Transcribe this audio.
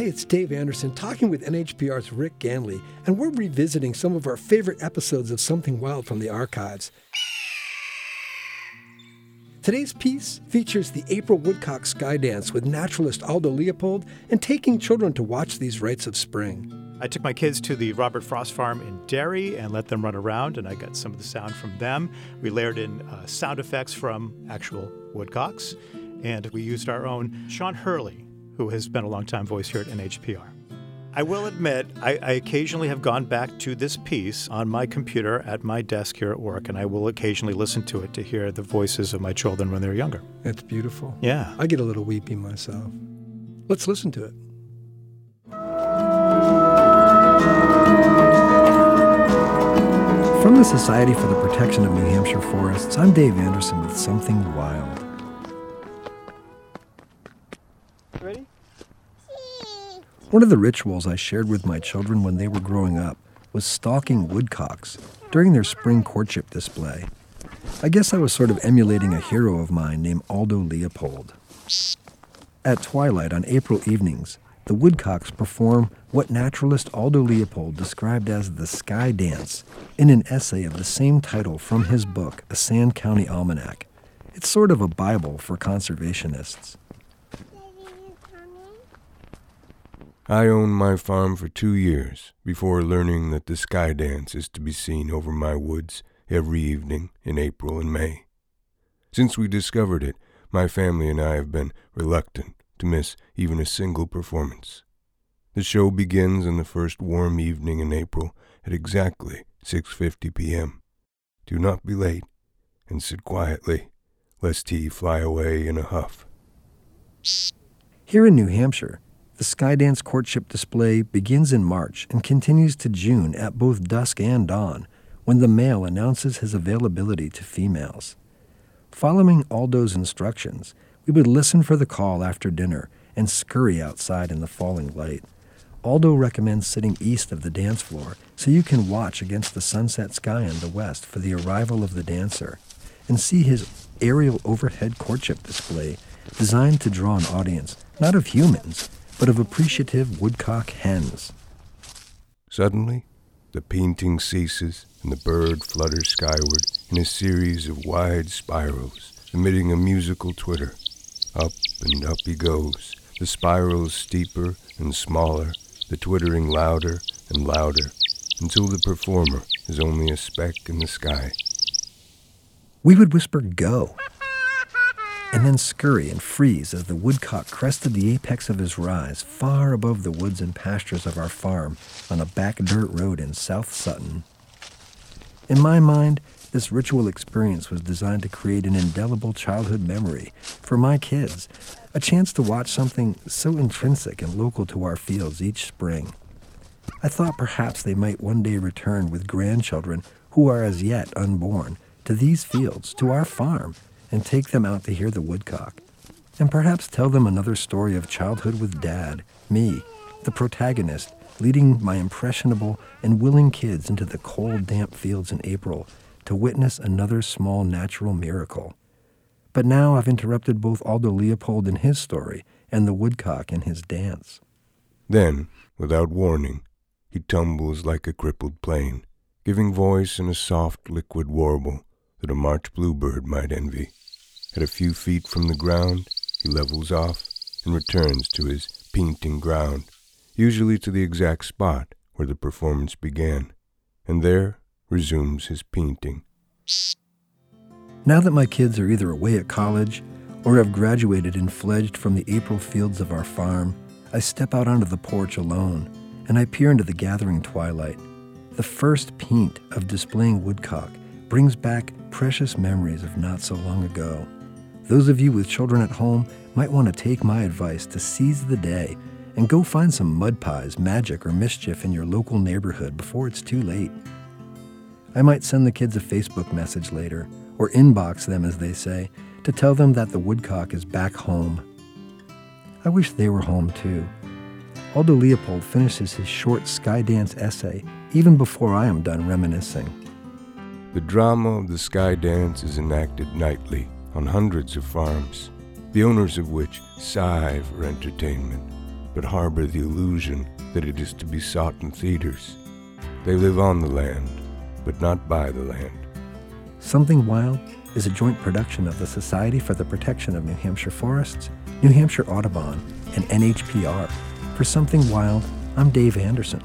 Hey, it's Dave Anderson talking with NHPR's Rick Ganley, and we're revisiting some of our favorite episodes of Something Wild from the archives. Today's piece features the April Woodcock Sky Dance with naturalist Aldo Leopold and taking children to watch these rites of spring. I took my kids to the Robert Frost farm in Derry and let them run around, and I got some of the sound from them. We layered in uh, sound effects from actual woodcocks, and we used our own Sean Hurley, who has been a longtime voice here at NHPR. I will admit, I, I, occasionally have gone back to this piece on my computer at my desk here at work, and I will occasionally listen to it to hear the voices of my children when they're younger. It's beautiful. Yeah. I get a little weepy myself. Let's listen to it. From the Society for the Protection of New Hampshire Forests, I'm Dave Anderson with Something Wild. One of the rituals I shared with my children when they were growing up was stalking woodcocks during their spring courtship display. I guess I was sort of emulating a hero of mine named Aldo Leopold. At twilight on April evenings, the woodcocks perform what naturalist Aldo Leopold described as the sky dance in an essay of the same title from his book, A Sand County Almanac. It's sort of a Bible for conservationists. I owned my farm for two years before learning that the sky dance is to be seen over my woods every evening in April and May. Since we discovered it, my family and I have been reluctant to miss even a single performance. The show begins on the first warm evening in April at exactly 6:50 p.m. Do not be late and sit quietly lest he fly away in a huff. Here in New Hampshire, the Skydance courtship display begins in March and continues to June at both dusk and dawn, when the male announces his availability to females. Following Aldo's instructions, we would listen for the call after dinner and scurry outside in the falling light. Aldo recommends sitting east of the dance floor so you can watch against the sunset sky in the west for the arrival of the dancer and see his aerial overhead courtship display designed to draw an audience not of humans, but of appreciative woodcock hens. Suddenly, the peenting ceases and the bird flutters skyward in a series of wide spirals, emitting a musical twitter. Up and up he goes, the spirals steeper and smaller, the twittering louder and louder, until the performer is only a speck in the sky. We would whisper, Go! And then scurry and freeze as the woodcock crested the apex of his rise far above the woods and pastures of our farm on a back dirt road in South Sutton. In my mind, this ritual experience was designed to create an indelible childhood memory for my kids, a chance to watch something so intrinsic and local to our fields each spring. I thought perhaps they might one day return with grandchildren who are as yet unborn to these fields, to our farm, and take them out to hear the woodcock, and perhaps tell them another story of childhood with Dad, me, the protagonist, leading my impressionable and willing kids into the cold, damp fields in April to witness another small natural miracle. But now I've interrupted both Aldo Leopold in his story and the woodcock in his dance. Then, without warning, he tumbles like a crippled plane, giving voice in a soft liquid warble that a March bluebird might envy. At a few feet from the ground, he levels off and returns to his peenting ground, usually to the exact spot where the performance began, and there resumes his peenting. Now that my kids are either away at college or have graduated and fledged from the April fields of our farm, I step out onto the porch alone and I peer into the gathering twilight. The first peent of displaying woodcock brings back precious memories of not so long ago. Those of you with children at home might want to take my advice to seize the day and go find some mud pies, magic, or mischief in your local neighborhood before it's too late. I might send the kids a Facebook message later, or inbox them, as they say, to tell them that the woodcock is back home. I wish they were home too. Aldo Leopold finishes his short sky dance essay even before I am done reminiscing. The drama of the sky dance is enacted nightly on hundreds of farms, the owners of which sigh for entertainment. but harbor the illusion that it is to be sought in theaters. They live on the land, but not by the land. Something Wild is a joint production of the Society for the Protection of New Hampshire Forests, New Hampshire Audubon, and NHPR. For Something Wild, I'm Dave Anderson.